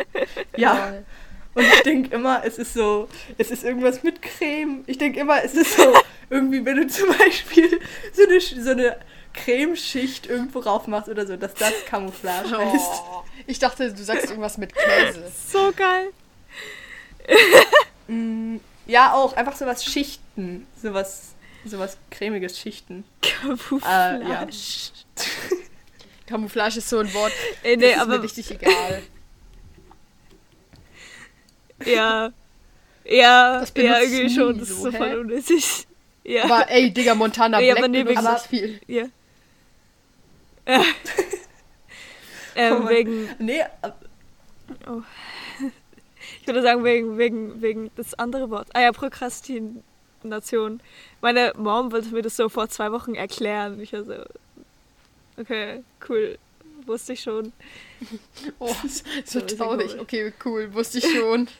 ja, und ich denke immer, es ist so, es ist irgendwas mit Creme. Ich denke immer, es ist so, irgendwie, wenn du zum Beispiel so eine, so eine Cremeschicht irgendwo rauf machst oder so, dass das Camouflage heißt. Oh, ich dachte, du sagst irgendwas mit Käse. So geil. Mm, ja, auch, einfach sowas Schichten. Sowas, sowas cremiges Schichten. Camouflage. Äh, ja. Camouflage ist so ein Wort, Ey, das nee, ist aber mir richtig egal. ja. Ja, Das ja, irgendwie schon. Das ist so, so voll unnötig. Ja. Aber ey, Digga, Montana Ja, Black aber nee, benutzt das viel. ja. ja. ähm, Oh wegen, Nee, äh, ich würde sagen, wegen, wegen, wegen das andere Wort. Ah ja, Prokrastination. Meine Mom wollte mir das so vor zwei Wochen erklären. Ich war so, okay, cool, wusste ich schon. Oh, so traurig. Okay, cool, wusste ich schon.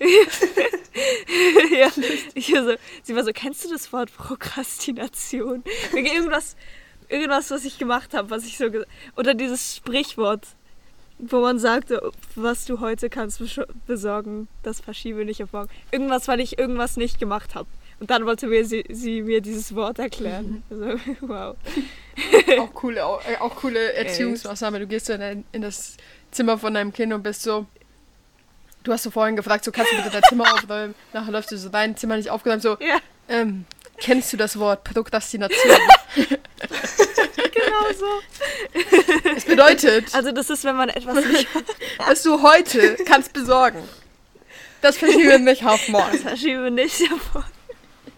ja, ich so, sie war so, kennst du das Wort Prokrastination? Wegen irgendwas, irgendwas, was ich gemacht habe, was ich so Oder dieses Sprichwort, wo man sagt, so, was du heute kannst besorgen, das verschiebe nicht auf morgen. Irgendwas, weil ich irgendwas nicht gemacht habe. Und dann wollte mir sie, sie mir dieses Wort erklären. Also, wow. auch coole, auch, äh, auch coole Erziehungsmaßnahme. Du gehst so in, das Zimmer von deinem Kind und bist so. Du hast so vorhin gefragt, so kannst du bitte dein Zimmer aufräumen. Nachher läufst du so dein Zimmer nicht aufgeräumt, so. Ja, Ähm, kennst du das Wort Prokrastination? genau so. Es bedeutet, Also das ist, wenn man etwas nicht was du heute kannst besorgen. Das verschieben wir nicht auf morgen. verschiebe nicht davon.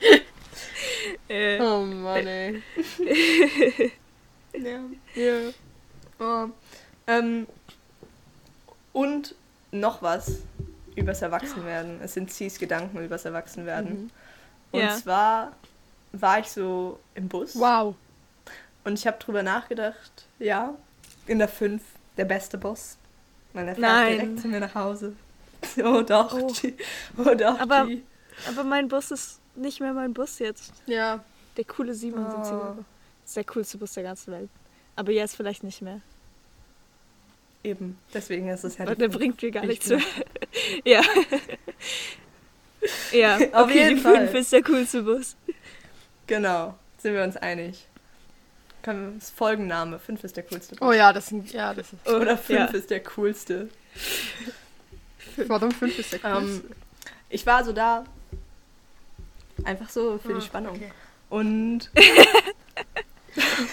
äh, Oh Mann, ey. Ja. Ja. Oh. Ähm, und noch was übers Erwachsenwerden. Es sind Cs Gedanken übers Erwachsenwerden. Und Ja. zwar war ich so im Bus Wow. und ich habe drüber nachgedacht, ja, in der 5, der beste Bus. Man fährt Nein. direkt zu mir nach Hause. Oh doch, Oh. Oh doch, Aber- aber mein Bus ist nicht mehr mein Bus jetzt. Ja. Der coole 77er. Oh. Das ist der coolste Bus der ganzen Welt. Aber jetzt vielleicht nicht mehr. Eben, deswegen ist es ja die der fünf. bringt mir gar Ich nichts mehr. ja. ja, Auf okay, jeden die Fall. 5 ist der coolste Bus. Genau, sind wir uns einig. Können wir- Das Folgenname, 5 ist der coolste Bus. Oh ja, das sind. Ja, das ist. Oder 5 Ja. ist der coolste. Warum 5 ist der Ähm, coolste? ich war so da, einfach so für Ah, die Spannung. okay. Und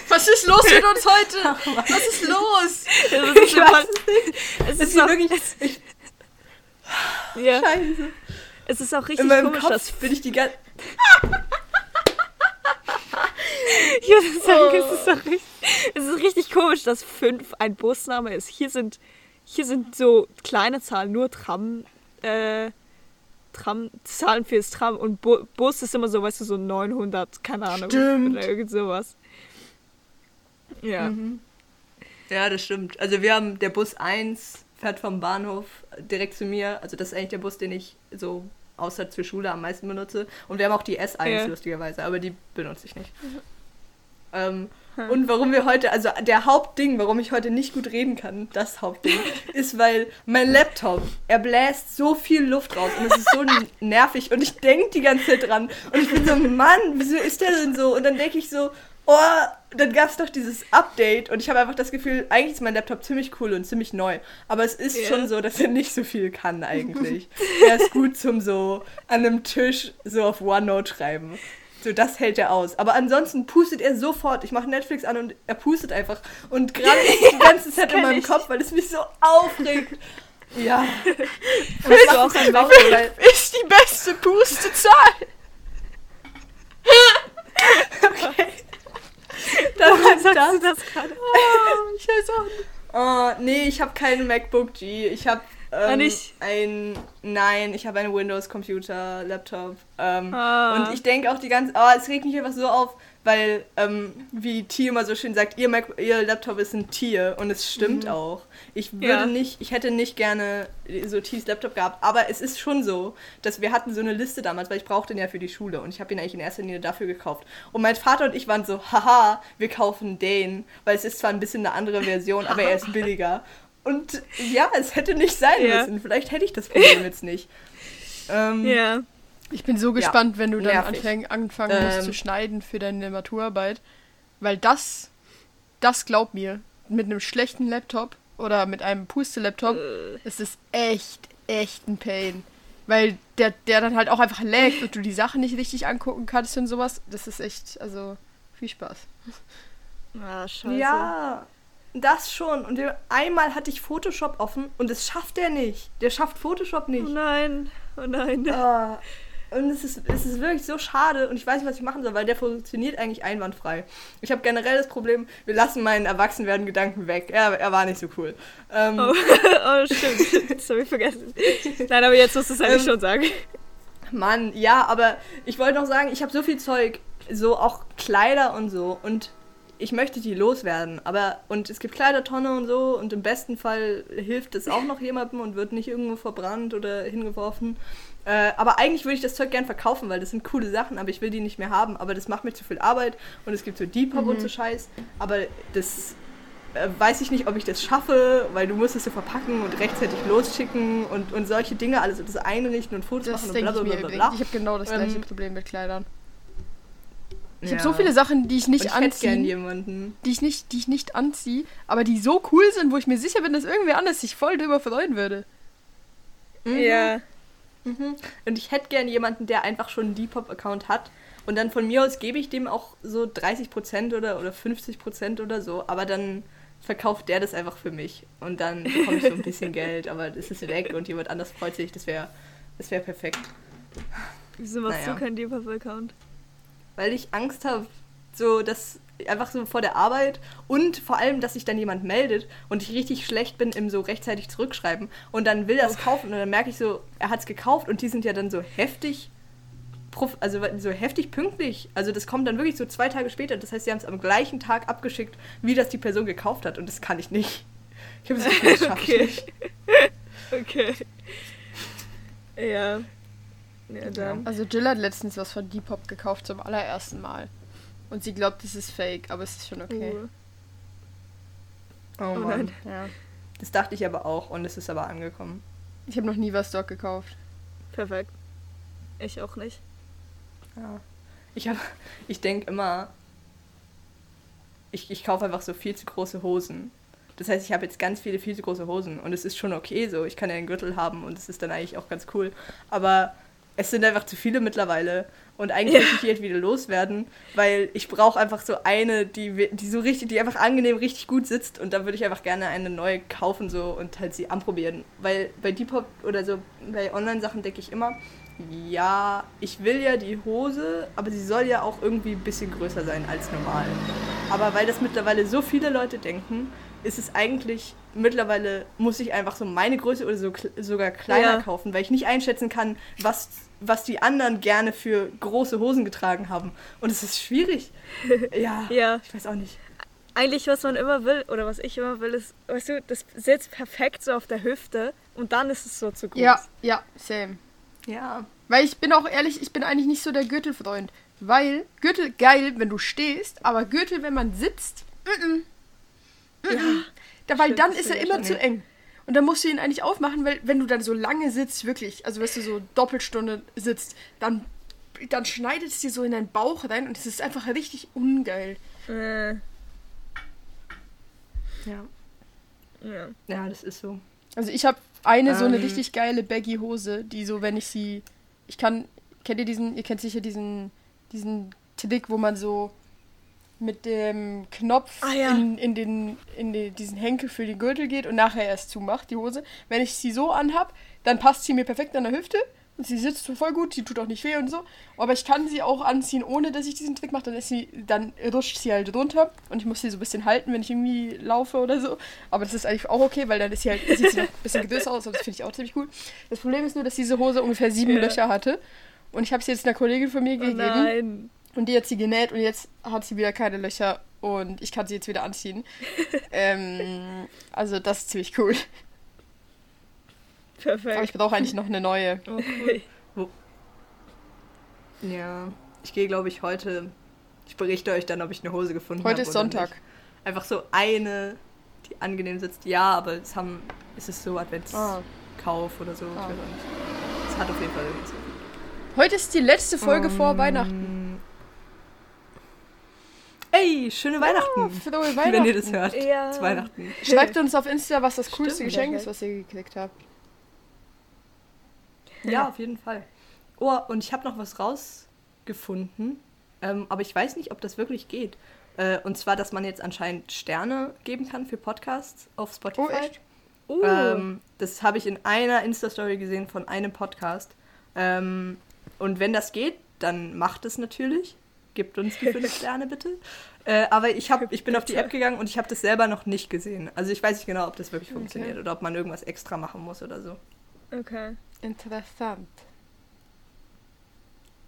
Was ist los mit uns heute? Was ist los? Das ist Ich weiß es es ist auch, wirklich ich, ja, scheiße. es ist auch In richtig meinem komisch, Kopf dass bin ich die ganze Ich würde sagen, es ist auch richtig, es ist richtig komisch, dass 5 ein Busname ist. Hier sind, hier sind so kleine Zahlen, nur Tram, äh, Tram, Zahlen fürs Tram und Bu Bus ist immer so, weißt du, so 900, keine Ahnung. Stimmt. Oder irgend sowas. Ja. Mhm. Ja, das stimmt. Also wir haben der Bus 1 fährt vom Bahnhof direkt zu mir. Also das ist eigentlich der Bus, den ich so außer zur Schule am meisten benutze. Und wir haben auch die S1 Ja. lustigerweise, aber die benutze ich nicht. Ähm, Hm. und warum wir heute, also der Hauptding, warum ich heute nicht gut reden kann, das Hauptding, ist, weil mein Laptop, er bläst so viel Luft raus und es ist so nervig und ich denke die ganze Zeit dran und ich bin so, Mann, wieso ist der denn so? Und dann denke ich so, oh, dann gab es doch dieses Update und ich habe einfach das Gefühl, eigentlich ist mein Laptop ziemlich cool und ziemlich neu, aber es ist Ja. schon so, dass er nicht so viel kann eigentlich. er ist gut zum so an einem Tisch so auf OneNote schreiben. So, das hält er aus. Aber ansonsten pustet er sofort. Ich mache Netflix an und er pustet einfach. Und gerade ist die ganze Zeit in meinem ich. Kopf, weil es mich so aufregt. Ja. Hast du auch ein Warum? Weil, Ist die beste Pustezahl. dann sagst das. du das gerade? Ich weiß auch nicht. Oh, nee, ich habe keinen MacBook G. Ich habe ähm, nicht? ein Nein, ich habe einen Windows Computer, Laptop. Ähm, Ah. Und ich denke auch die ganze oh, es regt mich einfach so auf, weil ähm, wie T immer so schön sagt, ihr Mac ihr Laptop ist ein Tier und es stimmt auch. Ich würde Ja. nicht, ich hätte nicht gerne so T's Laptop gehabt, aber es ist schon so, dass wir hatten so eine Liste damals, weil ich brauchte den ja für die Schule und ich habe ihn eigentlich in erster Linie dafür gekauft. Und mein Vater und ich waren so, haha, wir kaufen den, weil es ist zwar ein bisschen eine andere Version, aber er ist billiger. Und ja, es hätte nicht sein Ja. müssen. Vielleicht hätte ich das Problem jetzt nicht. Ähm, Ja. Ich bin so gespannt, wenn du dann Nervig. anfäng, anfangen musst Ähm. zu schneiden für deine Maturarbeit. Weil das, das glaub mir, mit einem schlechten Laptop oder mit einem Puste-Laptop, Äh. ist es echt, echt ein Pain. Weil der, der dann halt auch einfach laggt und du die Sachen nicht richtig angucken kannst und sowas. Das ist echt, also viel Spaß. Ah, scheiße. Ja, das schon. Und einmal hatte ich Photoshop offen und das schafft er nicht. Der schafft Photoshop Oh nicht. nein. Oh nein. Ah, und es ist, es ist wirklich so schade und ich weiß nicht, was ich machen soll, weil der funktioniert eigentlich einwandfrei. Ich habe generell das Problem, wir lassen meinen Erwachsenwerden-Gedanken weg. Er, er war nicht so cool. Ähm, Oh. oh, stimmt. Das habe ich vergessen. Nein, aber jetzt musst du es eigentlich Ähm, schon sagen. Mann, ja, aber ich wollte noch sagen, ich habe so viel Zeug, so auch Kleider und so und ich möchte die loswerden, aber und es gibt Kleidertonne und so und im besten Fall hilft es auch noch jemandem und wird nicht irgendwo verbrannt oder hingeworfen. Äh, aber eigentlich würde ich das Zeug gern verkaufen, weil das sind coole Sachen, aber ich will die nicht mehr haben, aber das macht mir zu viel Arbeit und es gibt so Depop und so Scheiß, aber das äh, weiß ich nicht, ob ich das schaffe, weil du musst es so verpacken und rechtzeitig losschicken und, und solche Dinge, alles das einrichten und Fotos Das machen und bla ich bla bla bla. bla. Ich habe genau das gleiche Ähm, Problem mit Kleidern. Ich Ja. habe so viele Sachen, die ich nicht ich hätte gern anziehe, jemanden. die ich nicht, die ich nicht anziehe, aber die so cool sind, wo ich mir sicher bin, dass irgendwer anders sich voll drüber freuen würde. Mhm. Ja. Mhm. Und ich hätte gern jemanden, der einfach schon einen Depop-Account hat. Und dann von mir aus gebe ich dem auch so 30% oder, oder 50% oder so. Aber dann verkauft der das einfach für mich. Und dann bekomme ich so ein bisschen Geld. Aber das ist weg und jemand anders freut sich. Das wäre das wär perfekt. Wieso machst Naja. du keinen Depop-Account? Weil ich Angst habe, so dass einfach so vor der Arbeit und vor allem, dass sich dann jemand meldet und ich richtig schlecht bin im so rechtzeitig zurückschreiben und dann will er es kaufen und dann merke ich so, er hat es gekauft und die sind ja dann so heftig, also so heftig pünktlich. Also das kommt dann wirklich so zwei Tage später. Das heißt, sie haben es am gleichen Tag abgeschickt, wie das die Person gekauft hat und das kann ich nicht. Ich habe das schaffe ich Okay. nicht. Okay. Ja. Ja, dann. Also Jill hat letztens was von Depop gekauft zum allerersten Mal. Und sie glaubt, es ist fake, aber es ist schon okay. Uh. Oh Oh Mann. nein. Ja. Das dachte ich aber auch und es ist aber angekommen. Ich habe noch nie was dort gekauft. Perfekt. Ich auch nicht. Ja. Ich, hab- ich denke immer, ich, ich kaufe einfach so viel zu große Hosen. Das heißt, ich habe jetzt ganz viele viel zu große Hosen und es ist schon okay so. Ich kann ja einen Gürtel haben und es ist dann eigentlich auch ganz cool. Aber es sind einfach zu viele mittlerweile und eigentlich Ja. möchte ich die jetzt wieder loswerden, weil ich brauche einfach so eine, die, die so richtig, die einfach angenehm richtig gut sitzt und da würde ich einfach gerne eine neue kaufen so und halt sie anprobieren. Weil bei Depop oder so bei Online-Sachen denke ich immer, ja, ich will ja die Hose, aber sie soll ja auch irgendwie ein bisschen größer sein als normal. Aber weil das mittlerweile so viele Leute denken, ist es eigentlich mittlerweile, muss ich einfach so meine Größe oder so, sogar kleiner Ja. kaufen, weil ich nicht einschätzen kann, was, was die anderen gerne für große Hosen getragen haben. Und es ist schwierig. Ja, Ja. ich weiß auch nicht. Eigentlich, was man immer will, oder was ich immer will, ist, weißt du, das sitzt perfekt so auf der Hüfte und dann ist es so zu groß. Ja, ja, same. Ja. Weil ich bin auch ehrlich, ich bin eigentlich nicht so der Gürtelfreund. Weil Gürtel geil, wenn du stehst, aber Gürtel, wenn man sitzt, mm -mm. Mm -mm. Da, weil Stimmt, dann ist er immer zu ja. eng. Und dann musst du ihn eigentlich aufmachen, weil wenn du dann so lange sitzt, wirklich, also wenn du so Doppelstunde sitzt, dann, dann schneidet es dir so in deinen Bauch rein und es ist einfach richtig ungeil. Äh, Ja. ja. Ja, das ist so. Also ich habe eine so eine Ähm. richtig geile baggy Hose, die so, wenn ich sie, ich kann, kennt ihr diesen, ihr kennt sicher diesen, diesen Trick, wo man so mit dem Knopf Ah, ja. in, in, den, in den, diesen Henkel für den Gürtel geht und nachher erst zumacht, die Hose. Wenn ich sie so anhab, dann passt sie mir perfekt an der Hüfte und sie sitzt so voll gut, sie tut auch nicht weh und so. Aber ich kann sie auch anziehen, ohne dass ich diesen Trick mache. Dann ist sie, dann rutscht sie halt runter und ich muss sie so ein bisschen halten, wenn ich irgendwie laufe oder so. Aber das ist eigentlich auch okay, weil dann ist sie halt, sieht sie noch ein bisschen größer aus und das finde ich auch ziemlich gut. Das Problem ist nur, dass diese Hose ungefähr sieben Ja. Löcher hatte. Und ich habe sie jetzt einer Kollegin von mir Oh gegeben. nein. Und die hat sie genäht und jetzt hat sie wieder keine Löcher und ich kann sie jetzt wieder anziehen. ähm, also das ist ziemlich cool. Perfekt. Aber ich brauche eigentlich noch eine neue. Oh, cool. Ja. Ich gehe, glaube ich, heute. Ich berichte euch dann, ob ich eine Hose gefunden habe. Heute ist Sonntag. Einfach so eine, die angenehm sitzt. Ja, aber es haben, es ist so Ah. Adventskauf oder so. Ich Ah. weiß auch nicht. Es hat auf jeden Fall irgendwas. Heute ist die letzte Folge vor Ähm, Weihnachten. Ey, schöne Weihnachten. Oh, frohe Weihnachten. Wenn ihr das hört. Ja. Zu Weihnachten. Schreibt uns auf Insta, was das coolste Stimmt, Geschenk ist, was ihr gekriegt habt. Ja, auf jeden Fall. Oh, und ich habe noch was rausgefunden, ähm, aber ich weiß nicht, ob das wirklich geht. Äh, und zwar, dass man jetzt anscheinend Sterne geben kann für Podcasts auf Spotify. Oh, echt? Uh, Ähm, das habe ich in einer Insta-Story gesehen von einem Podcast. Ähm, und wenn das geht, dann macht es natürlich. Gibt uns die fünf Sterne bitte. Äh, aber ich, hab, ich bin auf die App gegangen und ich habe das selber noch nicht gesehen. Also ich weiß nicht genau, ob das wirklich funktioniert oder ob man irgendwas extra machen muss oder so. okay. Interessant.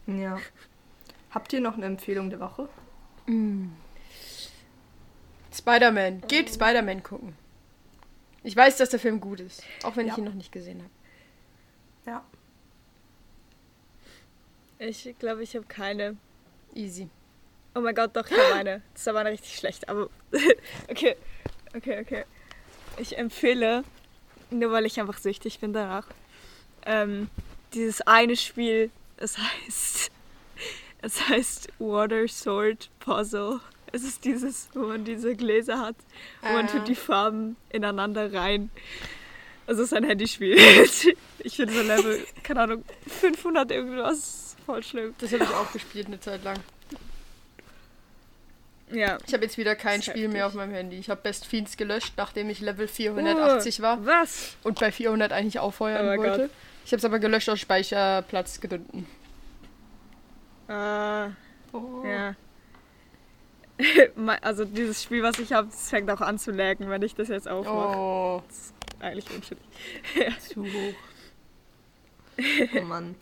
Ja. Habt ihr noch eine Empfehlung der Woche? Spider-Man. Geht Spider-Man gucken. Ich weiß, dass der Film gut ist. Auch wenn ich Ja. ihn noch nicht gesehen habe. Ja. Ich glaube, ich habe keine. Easy. Oh mein Gott, doch, ich habe eine. Das ist aber eine richtig schlecht, aber. okay. Okay, okay. Ich empfehle, nur weil ich einfach süchtig bin danach, ähm, dieses eine Spiel, es heißt, es heißt Water Sword Puzzle. Es ist dieses, wo man diese Gläser hat, wo man Ah. tut die Farben ineinander rein. Also es ist ein Handyspiel. Ich finde so Level, keine Ahnung, 500 irgendwas. Voll schlimm. Das habe ich auch gespielt eine Zeit lang. Ja. Ich habe jetzt wieder kein Das ist Spiel mehr heftig. auf meinem Handy. Ich habe Best Fiends gelöscht, nachdem ich Level 480 war Was? und bei 400 eigentlich aufheuern Oh mein wollte. Gott. Ich habe es aber gelöscht aus Speicherplatzgründen. Äh, Oh. ja. Also dieses Spiel, was ich habe, das fängt auch an zu laggen, wenn ich das jetzt aufmache. Oh, Eigentlich unschuldig. Zu hoch. Oh Mann.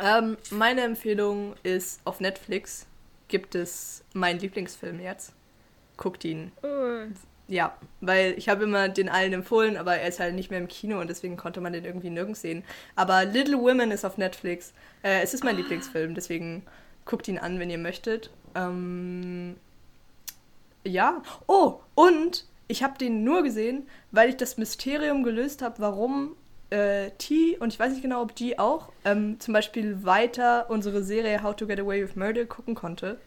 Ähm, meine Empfehlung ist, auf Netflix gibt es meinen Lieblingsfilm jetzt. Guckt ihn. Oh. Ja, weil ich habe immer den allen empfohlen, aber er ist halt nicht mehr im Kino und deswegen konnte man den irgendwie nirgends sehen. Aber Little Women ist auf Netflix. Äh, es ist mein Lieblingsfilm, deswegen guckt ihn an, wenn ihr möchtet. Ähm, ja. Oh, und ich habe den nur gesehen, weil ich das Mysterium gelöst habe, warum äh, T und ich weiß nicht genau, ob G auch ähm, zum Beispiel weiter unsere Serie How to Get Away with Murder gucken konnte.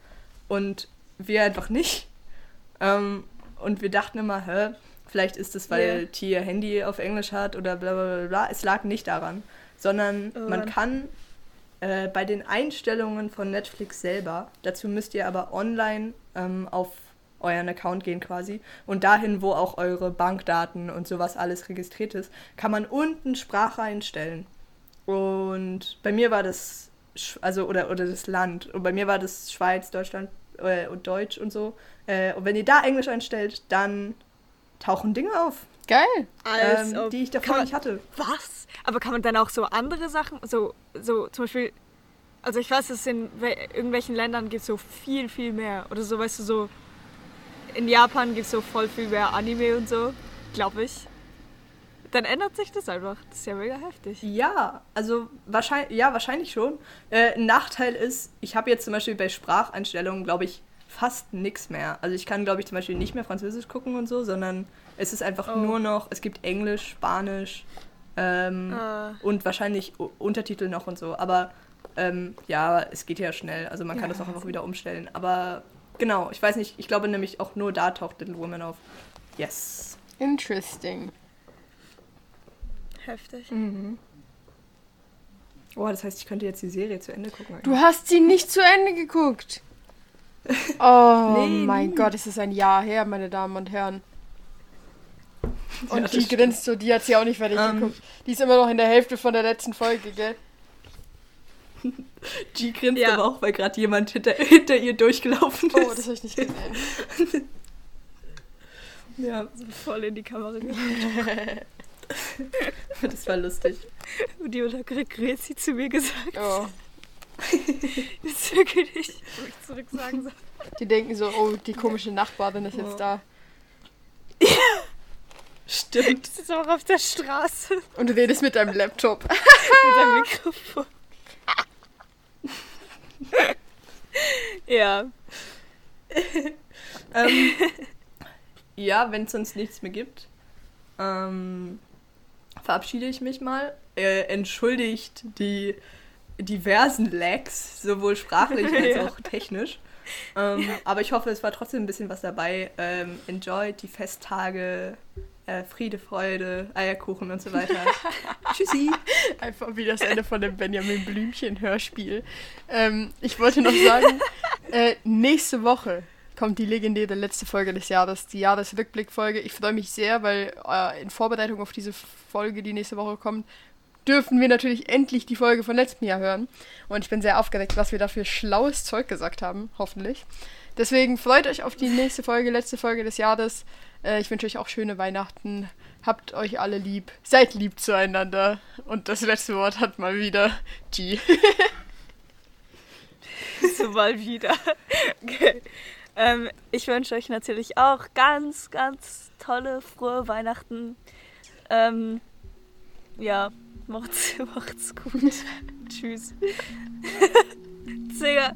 Und wir einfach nicht. Ähm, und wir dachten immer, hä, vielleicht ist es, weil Ja. T ihr Handy auf Englisch hat oder bla bla bla bla. Es lag nicht daran, sondern Oh man kann äh, bei den Einstellungen von Netflix selber, dazu müsst ihr aber online ähm, auf euren Account gehen quasi und dahin, wo auch eure Bankdaten und sowas alles registriert ist, kann man unten Sprache einstellen. Und bei mir war das, Sch- also oder, oder das Land, und bei mir war das Schweiz, Deutschland äh, und Deutsch und so. Äh, und wenn ihr da Englisch einstellt, dann tauchen Dinge auf, geil. Als ähm, die ich davor man- nicht hatte. Was? Aber kann man dann auch so andere Sachen, so, so zum Beispiel, also ich weiß, dass in we- irgendwelchen Ländern gibt es so viel, viel mehr. Oder so, weißt du, so, in Japan gibt es so voll viel mehr Anime und so, glaube ich. Dann ändert sich das einfach. Das ist ja mega heftig. Ja, also wahrscheinlich, ja, wahrscheinlich schon. Äh, ein Nachteil ist, ich habe jetzt zum Beispiel bei Spracheinstellungen, glaube ich, fast nichts mehr. Also ich kann, glaube ich, zum Beispiel nicht mehr Französisch gucken und so, sondern es ist einfach Oh. nur noch, es gibt Englisch, Spanisch ähm, Ah. und wahrscheinlich Untertitel noch und so. Aber ähm, ja, es geht ja schnell. Also man kann Ja, das auch einfach wieder umstellen. Aber genau, ich weiß nicht, ich glaube nämlich auch nur da taucht Little Woman auf. Yes. Interesting. Heftig. Mhm. Oh, das heißt, ich könnte jetzt die Serie zu Ende gucken. Du hast sie nicht zu Ende geguckt. Oh Nee, mein nie. Gott, es ist ein Jahr her, meine Damen und Herren. Und das die stimmt. grinst so, die hat sie auch nicht fertig Ähm. geguckt. Die ist immer noch in der Hälfte von der letzten Folge, gell? G grinst Ja. aber auch, weil gerade jemand hinter, hinter ihr durchgelaufen ist. Oh, das habe ich nicht gesehen. ja, So voll in die Kamera geguckt. das war lustig. Und die hat Grezi zu mir gesagt. Oh. Ist wirklich nicht, wo ich zurück sagen soll. Die denken so, oh, die komische Nachbarin ist jetzt da. Stimmt. Ich sitze auch auf der Straße Und du redest mit deinem Laptop. mit einem Mikrofon. Ja. ähm, ja, wenn es sonst nichts mehr gibt, ähm, verabschiede ich mich mal. Äh, entschuldigt die diversen Lags, sowohl sprachlich als Ja. auch technisch. Ähm, aber ich hoffe, es war trotzdem ein bisschen was dabei. Ähm, enjoyed die Festtage, äh, Friede, Freude, Eierkuchen und so weiter. Tschüssi. Einfach wie das Ende von dem Benjamin Blümchen-Hörspiel. Ähm, ich wollte noch sagen, äh, nächste Woche kommt die legendäre letzte Folge des Jahres, die Jahresrückblickfolge. Ich freue mich sehr, weil äh, in Vorbereitung auf diese Folge, die nächste Woche kommt, dürfen wir natürlich endlich die Folge von letztem Jahr hören. Und ich bin sehr aufgeregt, was wir da für schlaues Zeug gesagt haben, hoffentlich. Deswegen freut euch auf die nächste Folge, letzte Folge des Jahres. Äh, ich wünsche euch auch schöne Weihnachten. Habt euch alle lieb. Seid lieb zueinander. Und das letzte Wort hat mal wieder G. So mal wieder. Okay. Ähm, ich wünsche euch natürlich auch ganz, ganz tolle, frohe Weihnachten. Ähm, ja, macht's, macht's gut. Tschüss. Sehr.